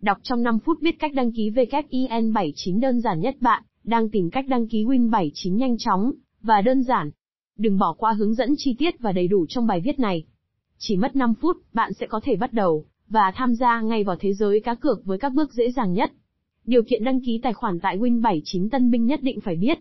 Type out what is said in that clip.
Đọc trong 5 phút biết cách đăng ký WIN79 đơn giản nhất bạn, đang tìm cách đăng ký Win79 nhanh chóng, và đơn giản. Đừng bỏ qua hướng dẫn chi tiết và đầy đủ trong bài viết này. Chỉ mất 5 phút, bạn sẽ có thể bắt đầu, và tham gia ngay vào thế giới cá cược với các bước dễ dàng nhất. Điều kiện đăng ký tài khoản tại Win79 Tân binh nhất định phải biết,